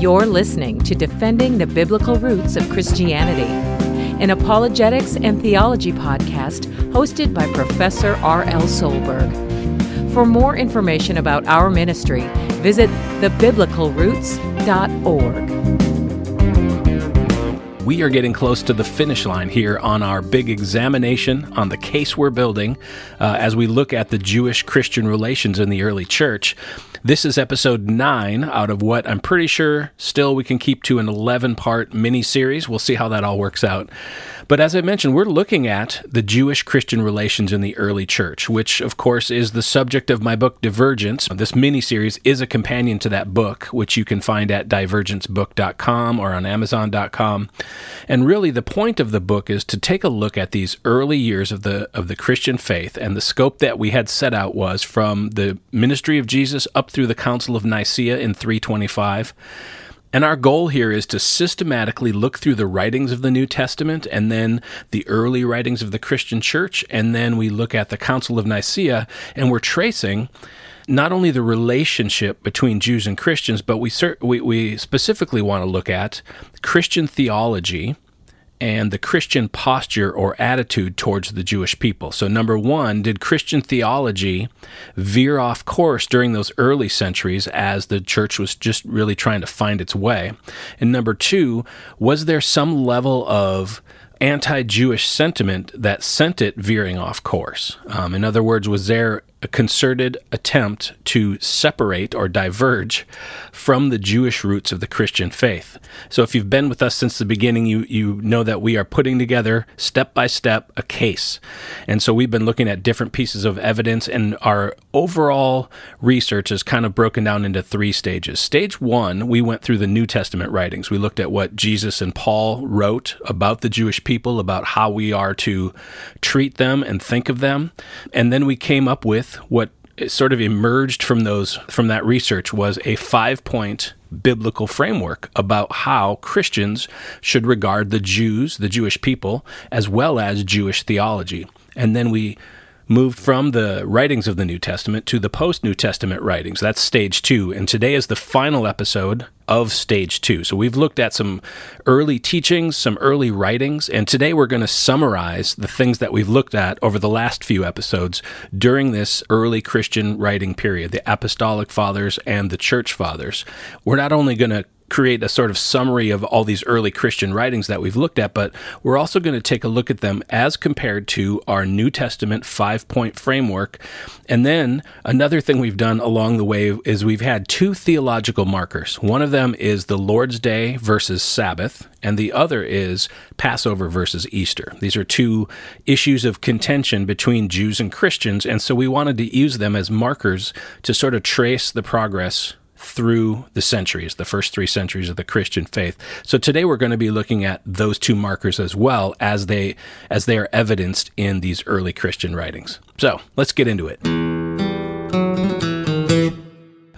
You're listening to Defending the Biblical Roots of Christianity, an apologetics and theology podcast hosted by Professor R.L. Solberg. For more information about our ministry, visit thebiblicalroots.org. We are getting close to the finish line here on our big examination on the case we're building uh, as we look at the Jewish Christian relations in the early church. This is episode nine out of what I'm pretty sure still we can keep to an 11 part mini series. We'll see how that all works out. But as I mentioned, we're looking at the Jewish Christian relations in the early church, which, of course, is the subject of my book, Divergence. This mini series is a companion to that book, which you can find at divergencebook.com or on amazon.com. And really, the point of the book is to take a look at these early years of the, of the Christian faith. And the scope that we had set out was from the ministry of Jesus up through the Council of Nicaea in 325 and our goal here is to systematically look through the writings of the New Testament and then the early writings of the Christian church. And then we look at the Council of Nicaea and we're tracing not only the relationship between Jews and Christians, but we, we, we specifically want to look at Christian theology and the Christian posture or attitude towards the Jewish people. So, number one, did Christian theology veer off course during those early centuries as the church was just really trying to find its way? And number two, was there some level of anti Jewish sentiment that sent it veering off course? Um, in other words, was there a concerted attempt to separate or diverge from the Jewish roots of the Christian faith. So if you've been with us since the beginning, you, you know that we are putting together step by step a case. And so we've been looking at different pieces of evidence, and our overall research is kind of broken down into three stages. Stage one, we went through the New Testament writings. We looked at what Jesus and Paul wrote about the Jewish people, about how we are to treat them and think of them. And then we came up with what sort of emerged from those from that research was a five point biblical framework about how Christians should regard the Jews, the Jewish people, as well as Jewish theology. And then we moved from the writings of the New Testament to the post New Testament writings. That's stage two. And today is the final episode of stage two. So we've looked at some early teachings, some early writings, and today we're going to summarize the things that we've looked at over the last few episodes during this early Christian writing period, the Apostolic Fathers and the Church Fathers. We're not only going to create a sort of summary of all these early Christian writings that we've looked at, but we're also going to take a look at them as compared to our New Testament five point framework. And then another thing we've done along the way is we've had two theological markers. One of them is the Lord's Day versus Sabbath, and the other is Passover versus Easter. These are two issues of contention between Jews and Christians, and so we wanted to use them as markers to sort of trace the progress through the centuries, the first three centuries of the Christian faith. So today we're going to be looking at those two markers as well as they as they are evidenced in these early Christian writings. So let's get into it.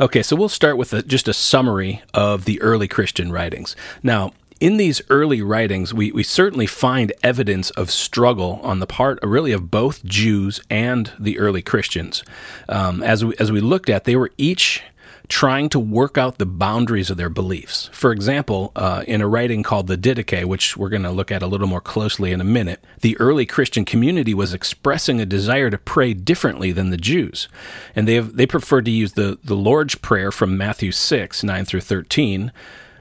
Okay, so we'll start with a, just a summary of the early Christian writings. Now, in these early writings, we, we certainly find evidence of struggle on the part, really, of both Jews and the early Christians. Um, as we, as we looked at, they were each trying to work out the boundaries of their beliefs. For example, uh, in a writing called the Didache, which we're going to look at a little more closely in a minute, the early Christian community was expressing a desire to pray differently than the Jews. And they, have, they preferred to use the, the Lord's Prayer from Matthew 6, 9 through 13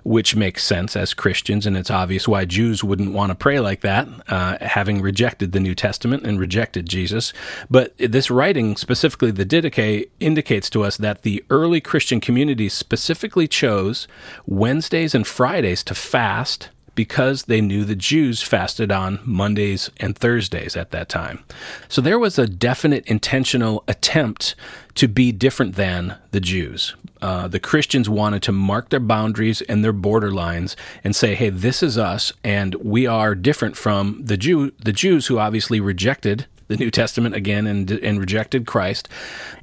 which makes sense as Christians, and it's obvious why Jews wouldn't want to pray like that, uh, having rejected the New Testament and rejected Jesus. But this writing, specifically the Didache, indicates to us that the early Christian communities specifically chose Wednesdays and Fridays to fast because they knew the Jews fasted on Mondays and Thursdays at that time. So there was a definite intentional attempt to be different than the Jews. Uh, the Christians wanted to mark their boundaries and their borderlines and say, "Hey, this is us, and we are different from the Jew, the Jews who obviously rejected the New Testament again and, and rejected Christ.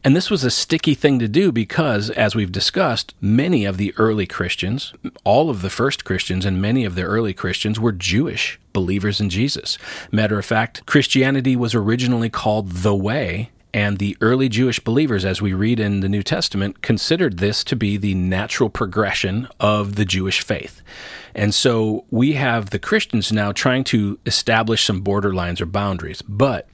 And this was a sticky thing to do because, as we've discussed, many of the early Christians, all of the first Christians, and many of the early Christians were Jewish believers in Jesus. Matter of fact, Christianity was originally called the Way And the early Jewish believers, as we read in the New Testament, considered this to be the natural progression of the Jewish faith. And so we have the Christians now trying to establish some borderlines or boundaries. But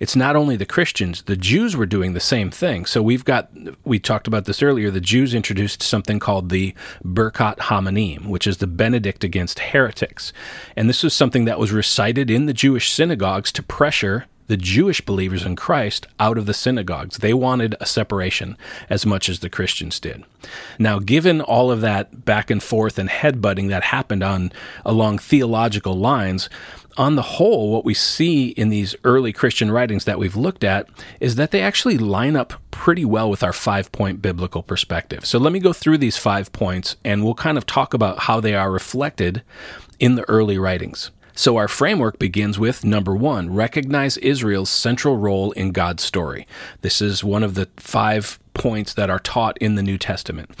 it's not only the Christians, the Jews were doing the same thing. So we've got, we talked about this earlier, the Jews introduced something called the Birkat HaMinim, which is the Benedict against heretics. And this was something that was recited in the Jewish synagogues to pressure the Jewish believers in Christ out of the synagogues. They wanted a separation as much as the Christians did. Now, given all of that back and forth and headbutting that happened on along theological lines, on the whole, what we see in these early Christian writings that we've looked at is that they actually line up pretty well with our five point biblical perspective. So let me go through these five points and we'll kind of talk about how they are reflected in the early writings. So, our framework begins with number one, recognize Israel's central role in God's story. This is one of the five points that are taught in the New Testament.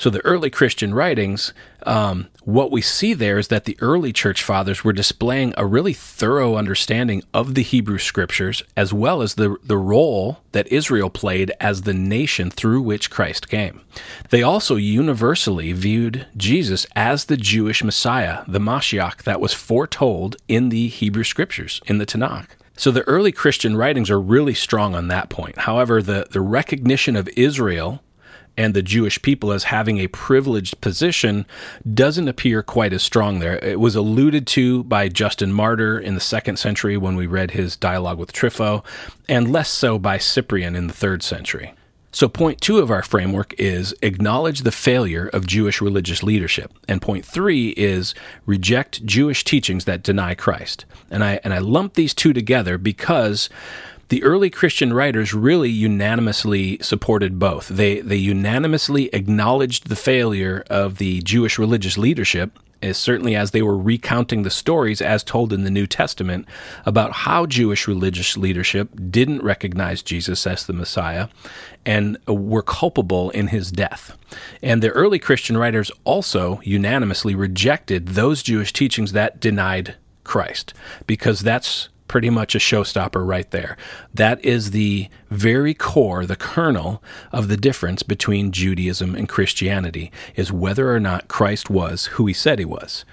So, the early Christian writings, um, what we see there is that the early church fathers were displaying a really thorough understanding of the Hebrew scriptures, as well as the, the role that Israel played as the nation through which Christ came. They also universally viewed Jesus as the Jewish Messiah, the Mashiach, that was foretold in the Hebrew scriptures, in the Tanakh. So the early Christian writings are really strong on that point. However, the, the recognition of Israel and the Jewish people as having a privileged position doesn't appear quite as strong there. It was alluded to by Justin Martyr in the second century when we read his dialogue with Trypho, and less so by Cyprian in the third century. So, point two of our framework is acknowledge the failure of Jewish religious leadership. And point three is reject Jewish teachings that deny Christ. And I, and I lump these two together because the early Christian writers really unanimously supported both. They, they unanimously acknowledged the failure of the Jewish religious leadership as certainly as they were recounting the stories as told in the New Testament about how Jewish religious leadership didn't recognize Jesus as the Messiah and were culpable in his death. And the early Christian writers also unanimously rejected those Jewish teachings that denied Christ because that's pretty much a showstopper right there. That is the very core, the kernel of the difference between Judaism and Christianity, is whether or not Christ was who he said he was.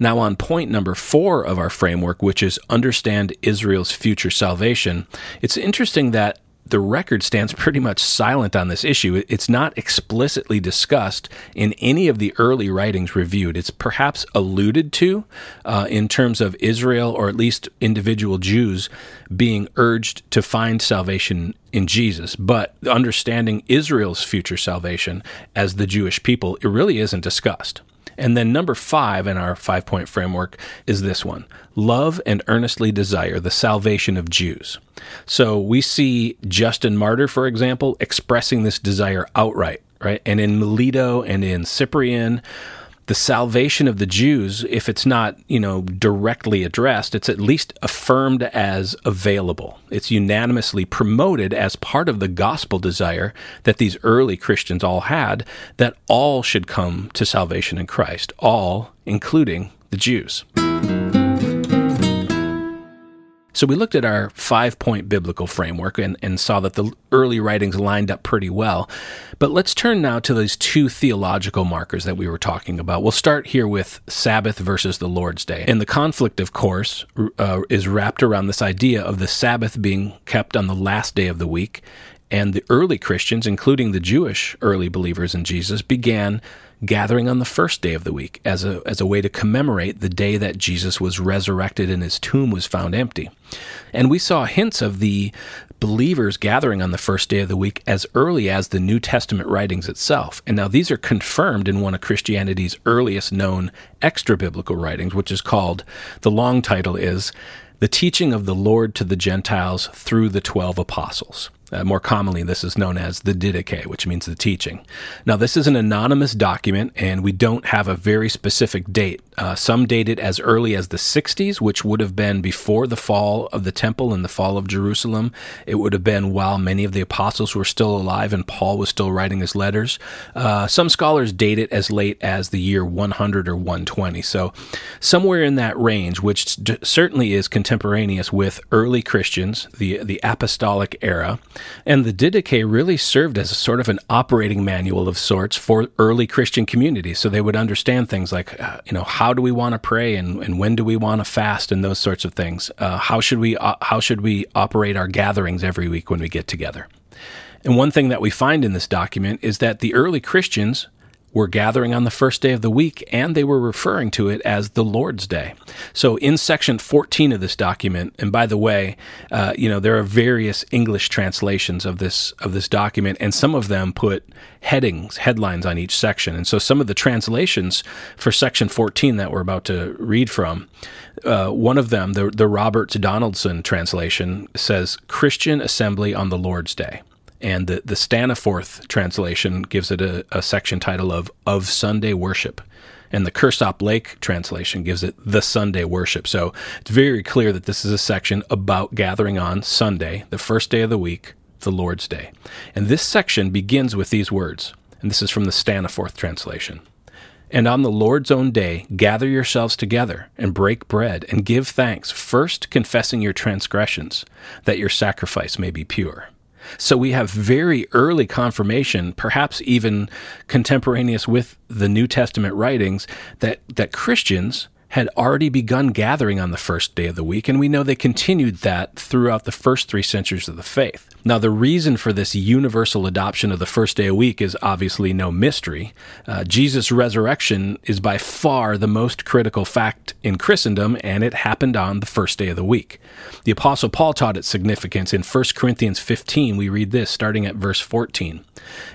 Now, on point number four of our framework, which is understand Israel's future salvation, it's interesting that the record stands pretty much silent on this issue. It's not explicitly discussed in any of the early writings reviewed. It's perhaps alluded to uh, in terms of Israel or at least individual Jews being urged to find salvation in Jesus. But understanding Israel's future salvation as the Jewish people, it really isn't discussed. And then number five in our five point framework is this one love and earnestly desire the salvation of Jews. So we see Justin Martyr, for example, expressing this desire outright, right? And in Melito and in Cyprian, the salvation of the Jews, if it's not, you know, directly addressed, it's at least affirmed as available. It's unanimously promoted as part of the gospel desire that these early Christians all had that all should come to salvation in Christ, all, including the Jews. So we looked at our five point biblical framework and, and saw that the early writings lined up pretty well. But let's turn now to those two theological markers that we were talking about. We'll start here with Sabbath versus the Lord's Day. And the conflict, of course, uh, is wrapped around this idea of the Sabbath being kept on the last day of the week. And the early Christians, including the Jewish early believers in Jesus, began gathering on the first day of the week as a, as a way to commemorate the day that Jesus was resurrected and his tomb was found empty. And we saw hints of the believers gathering on the first day of the week as early as the New Testament writings itself. And now these are confirmed in one of Christianity's earliest known extra biblical writings, which is called, the long title is, the teaching of the Lord to the Gentiles through the twelve apostles. Uh, more commonly, this is known as the Didache, which means the teaching. Now, this is an anonymous document, and we don't have a very specific date. Uh, some date it as early as the 60s, which would have been before the fall of the temple and the fall of Jerusalem. It would have been while many of the apostles were still alive and Paul was still writing his letters. Uh, some scholars date it as late as the year 100 or 120. So, somewhere in that range, which d- certainly is contemporaneous with early Christians, the, the apostolic era. And the Didache really served as a sort of an operating manual of sorts for early Christian communities. So they would understand things like, uh, you know, how do we want to pray and, and when do we want to fast and those sorts of things. Uh, how should we uh, how should we operate our gatherings every week when we get together? And one thing that we find in this document is that the early Christians were gathering on the first day of the week, and they were referring to it as the Lord's Day. So, in section 14 of this document, and by the way, uh, you know there are various English translations of this of this document, and some of them put headings, headlines on each section. And so, some of the translations for section 14 that we're about to read from, uh, one of them, the the Roberts Donaldson translation, says Christian Assembly on the Lord's Day and the, the Staniforth translation gives it a, a section title of Of Sunday Worship. And the Kirsopp Lake translation gives it the Sunday worship. So it's very clear that this is a section about gathering on Sunday, the first day of the week, the Lord's Day. And this section begins with these words, and this is from the Staniforth translation. And on the Lord's own day, gather yourselves together and break bread and give thanks, first confessing your transgressions, that your sacrifice may be pure. So we have very early confirmation, perhaps even contemporaneous with the New Testament writings, that, that Christians had already begun gathering on the first day of the week, and we know they continued that throughout the first three centuries of the faith. Now, the reason for this universal adoption of the first day of the week is obviously no mystery. Uh, Jesus' resurrection is by far the most critical fact in Christendom, and it happened on the first day of the week. The Apostle Paul taught its significance in 1 Corinthians 15. We read this starting at verse 14.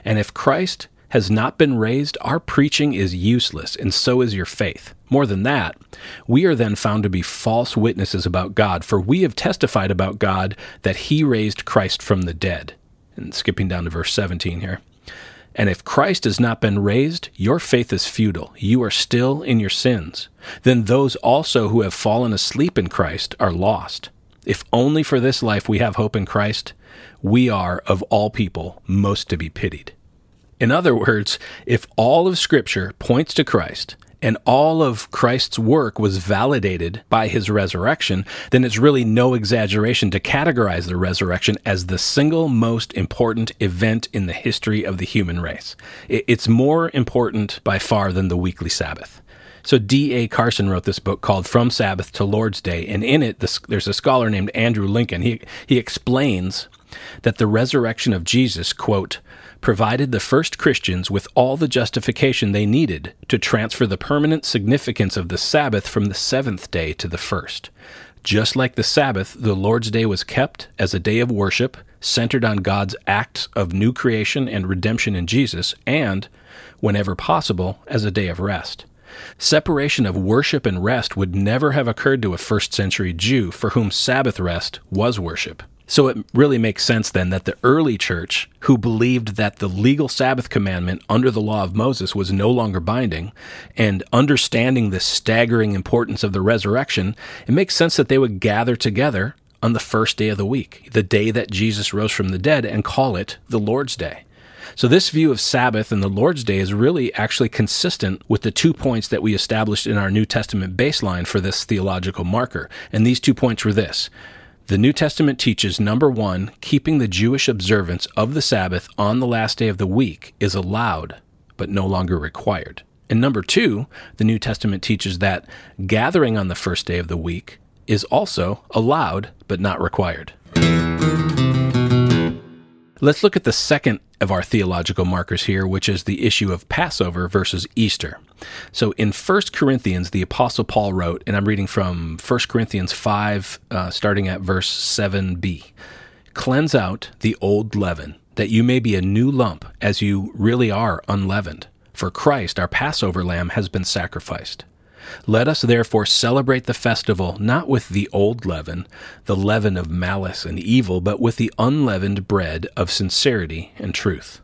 And if Christ has not been raised, our preaching is useless, and so is your faith. More than that, we are then found to be false witnesses about God, for we have testified about God that he raised Christ from the dead. And skipping down to verse 17 here. And if Christ has not been raised, your faith is futile. You are still in your sins. Then those also who have fallen asleep in Christ are lost. If only for this life we have hope in Christ, we are, of all people, most to be pitied. In other words, if all of Scripture points to Christ, and all of Christ's work was validated by his resurrection, then it's really no exaggeration to categorize the resurrection as the single most important event in the history of the human race. It's more important by far than the weekly Sabbath. So D.A. Carson wrote this book called From Sabbath to Lord's Day, and in it, there's a scholar named Andrew Lincoln. He, he explains that the resurrection of Jesus, quote, provided the first Christians with all the justification they needed to transfer the permanent significance of the Sabbath from the seventh day to the first. Just like the Sabbath, the Lord's Day was kept as a day of worship centered on God's acts of new creation and redemption in Jesus, and, whenever possible, as a day of rest. Separation of worship and rest would never have occurred to a first century Jew for whom Sabbath rest was worship. So it really makes sense then that the early church, who believed that the legal Sabbath commandment under the law of Moses was no longer binding, and understanding the staggering importance of the resurrection, it makes sense that they would gather together on the first day of the week, the day that Jesus rose from the dead, and call it the Lord's Day. So, this view of Sabbath and the Lord's Day is really actually consistent with the two points that we established in our New Testament baseline for this theological marker. And these two points were this the New Testament teaches number one, keeping the Jewish observance of the Sabbath on the last day of the week is allowed, but no longer required. And number two, the New Testament teaches that gathering on the first day of the week is also allowed, but not required. Let's look at the second of our theological markers here, which is the issue of Passover versus Easter. So in 1 Corinthians, the Apostle Paul wrote, and I'm reading from 1 Corinthians 5, uh, starting at verse 7b Cleanse out the old leaven, that you may be a new lump, as you really are unleavened. For Christ, our Passover lamb, has been sacrificed. Let us therefore celebrate the festival not with the old leaven, the leaven of malice and evil, but with the unleavened bread of sincerity and truth.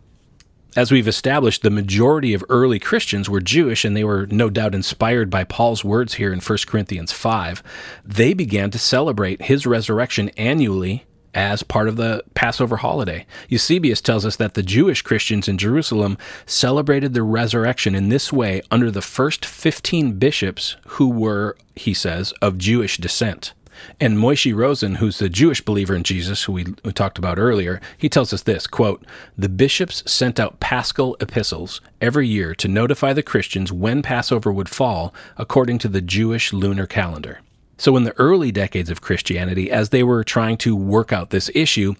As we've established, the majority of early Christians were Jewish, and they were no doubt inspired by Paul's words here in 1 Corinthians 5. They began to celebrate his resurrection annually as part of the Passover holiday. Eusebius tells us that the Jewish Christians in Jerusalem celebrated the resurrection in this way under the first 15 bishops who were, he says, of Jewish descent. And Moishe Rosen, who's the Jewish believer in Jesus, who we, we, talked about earlier, he tells us this quote, The bishops sent out paschal epistles every year to notify the Christians when Passover would fall according to the Jewish lunar calendar. So, in the early decades of Christianity, as they were trying to work out this issue,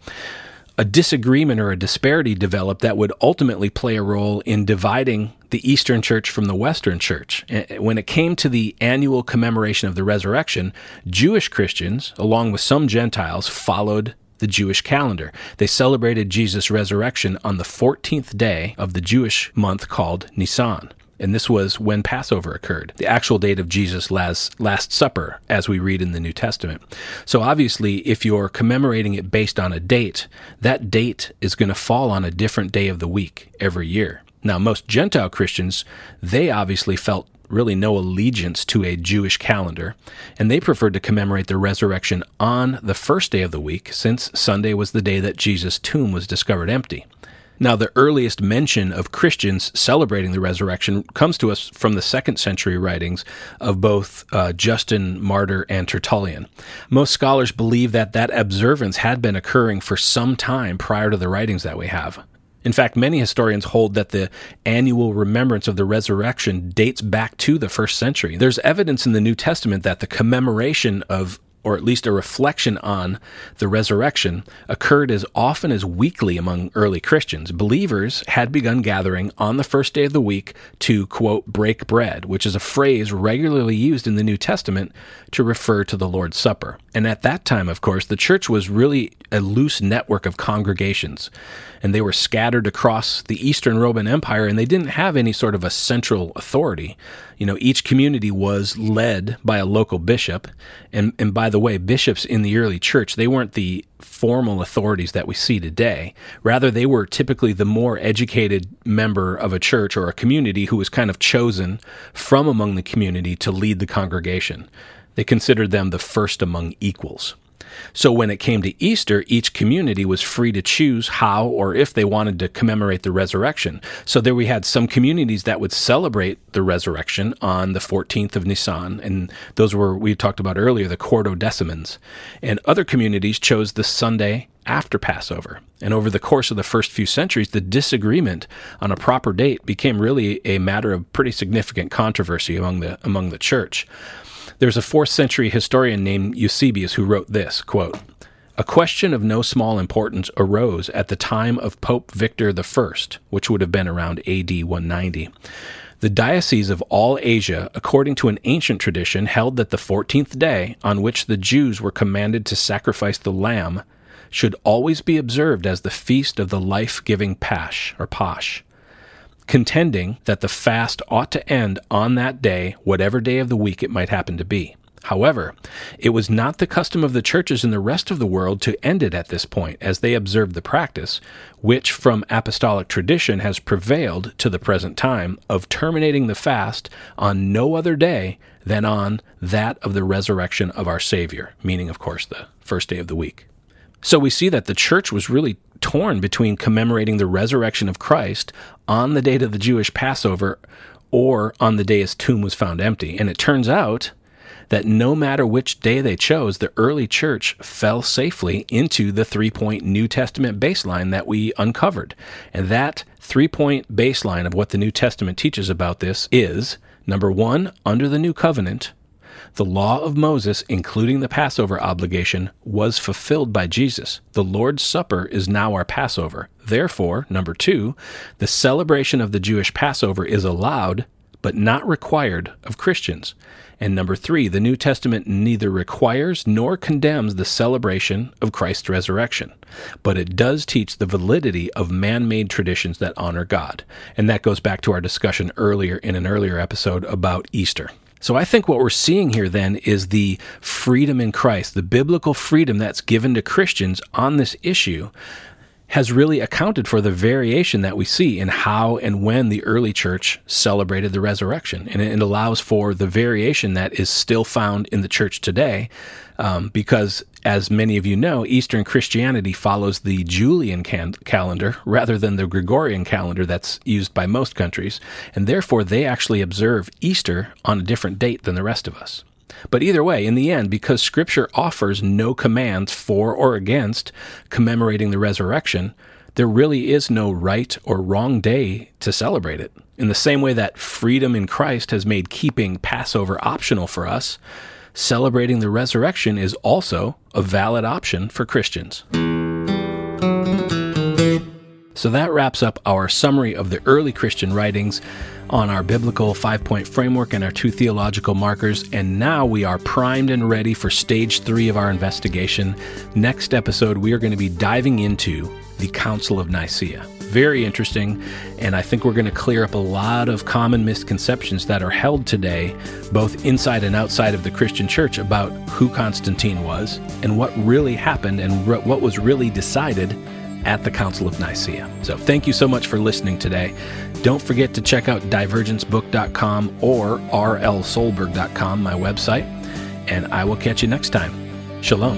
a disagreement or a disparity developed that would ultimately play a role in dividing the Eastern Church from the Western Church. When it came to the annual commemoration of the resurrection, Jewish Christians, along with some Gentiles, followed the Jewish calendar. They celebrated Jesus' resurrection on the 14th day of the Jewish month called Nisan and this was when Passover occurred, the actual date of Jesus' last, last Supper, as we read in the New Testament. So obviously, if you're commemorating it based on a date, that date is going to fall on a different day of the week every year. Now, most Gentile Christians, they obviously felt really no allegiance to a Jewish calendar, and they preferred to commemorate the resurrection on the first day of the week, since Sunday was the day that Jesus' tomb was discovered empty. Now, the earliest mention of Christians celebrating the resurrection comes to us from the second century writings of both uh, Justin Martyr and Tertullian. Most scholars believe that that observance had been occurring for some time prior to the writings that we have. In fact, many historians hold that the annual remembrance of the resurrection dates back to the first century. There's evidence in the New Testament that the commemoration of or at least a reflection on the resurrection, occurred as often as weekly among early Christians. Believers had begun gathering on the first day of the week to, quote, break bread, which is a phrase regularly used in the New Testament to refer to the Lord's Supper. And at that time, of course, the church was really a loose network of congregations, and they were scattered across the Eastern Roman Empire, and they didn't have any sort of a central authority. You know, each community was led by a local bishop, and, and by the way, bishops in the early church, they weren't the formal authorities that we see today. Rather, they were typically the more educated member of a church or a community who was kind of chosen from among the community to lead the congregation. They considered them the first among equals. So when it came to Easter, each community was free to choose how or if they wanted to commemorate the resurrection. So there we had some communities that would celebrate the resurrection on the 14th of Nisan, and those were we talked about earlier, the Quarto Quartodecimans. And other communities chose the Sunday after Passover. And over the course of the first few centuries, the disagreement on a proper date became really a matter of pretty significant controversy among the among the church. There's a fourth century historian named Eusebius who wrote this quote, A question of no small importance arose at the time of Pope Victor I, which would have been around AD 190. The dioceses of all Asia, according to an ancient tradition, held that the 14th day on which the Jews were commanded to sacrifice the lamb should always be observed as the feast of the life giving Pasch or Pasch contending that the fast ought to end on that day, whatever day of the week it might happen to be. However, it was not the custom of the churches in the rest of the world to end it at this point, as they observed the practice, which from apostolic tradition has prevailed to the present time, of terminating the fast on no other day than on that of the resurrection of our Savior, meaning, of course, the first day of the week. So we see that the church was really torn between commemorating the resurrection of Christ on the date of the Jewish Passover or on the day his tomb was found empty. And it turns out that no matter which day they chose, the early church fell safely into the three point New Testament baseline that we uncovered. And that three point baseline of what the New Testament teaches about this is number one, under the new covenant, the law of Moses, including the Passover obligation, was fulfilled by Jesus. The Lord's Supper is now our Passover. Therefore, number two, the celebration of the Jewish Passover is allowed, but not required of Christians. And number three, the New Testament neither requires nor condemns the celebration of Christ's resurrection, but it does teach the validity of man made traditions that honor God. And that goes back to our discussion earlier in an earlier episode about Easter. So I think what we're seeing here then is the freedom in Christ, the biblical freedom that's given to Christians on this issue has really accounted for the variation that we see in how and when the early church celebrated the resurrection. And it allows for the variation that is still found in the church today, um, because as many of you know, Eastern Christianity follows the Julian can- calendar rather than the Gregorian calendar that's used by most countries. And therefore, they actually observe Easter on a different date than the rest of us. But either way, in the end, because Scripture offers no commands for or against commemorating the resurrection, there really is no right or wrong day to celebrate it. In the same way that freedom in Christ has made keeping Passover optional for us, celebrating the resurrection is also a valid option for Christians. So that wraps up our summary of the early Christian writings on our biblical five point framework and our two theological markers. And now we are primed and ready for stage three of our investigation. Next episode, we are going to be diving into the Council of Nicaea. Very interesting, and I think we're going to clear up a lot of common misconceptions that are held today, both inside and outside of the Christian church, about who Constantine was and what really happened and what was really decided at the Council of Nicaea. So thank you so much for listening today. Don't forget to check out divergencebook.com or rlsolberg.com, my website, and I will catch you next time. Shalom.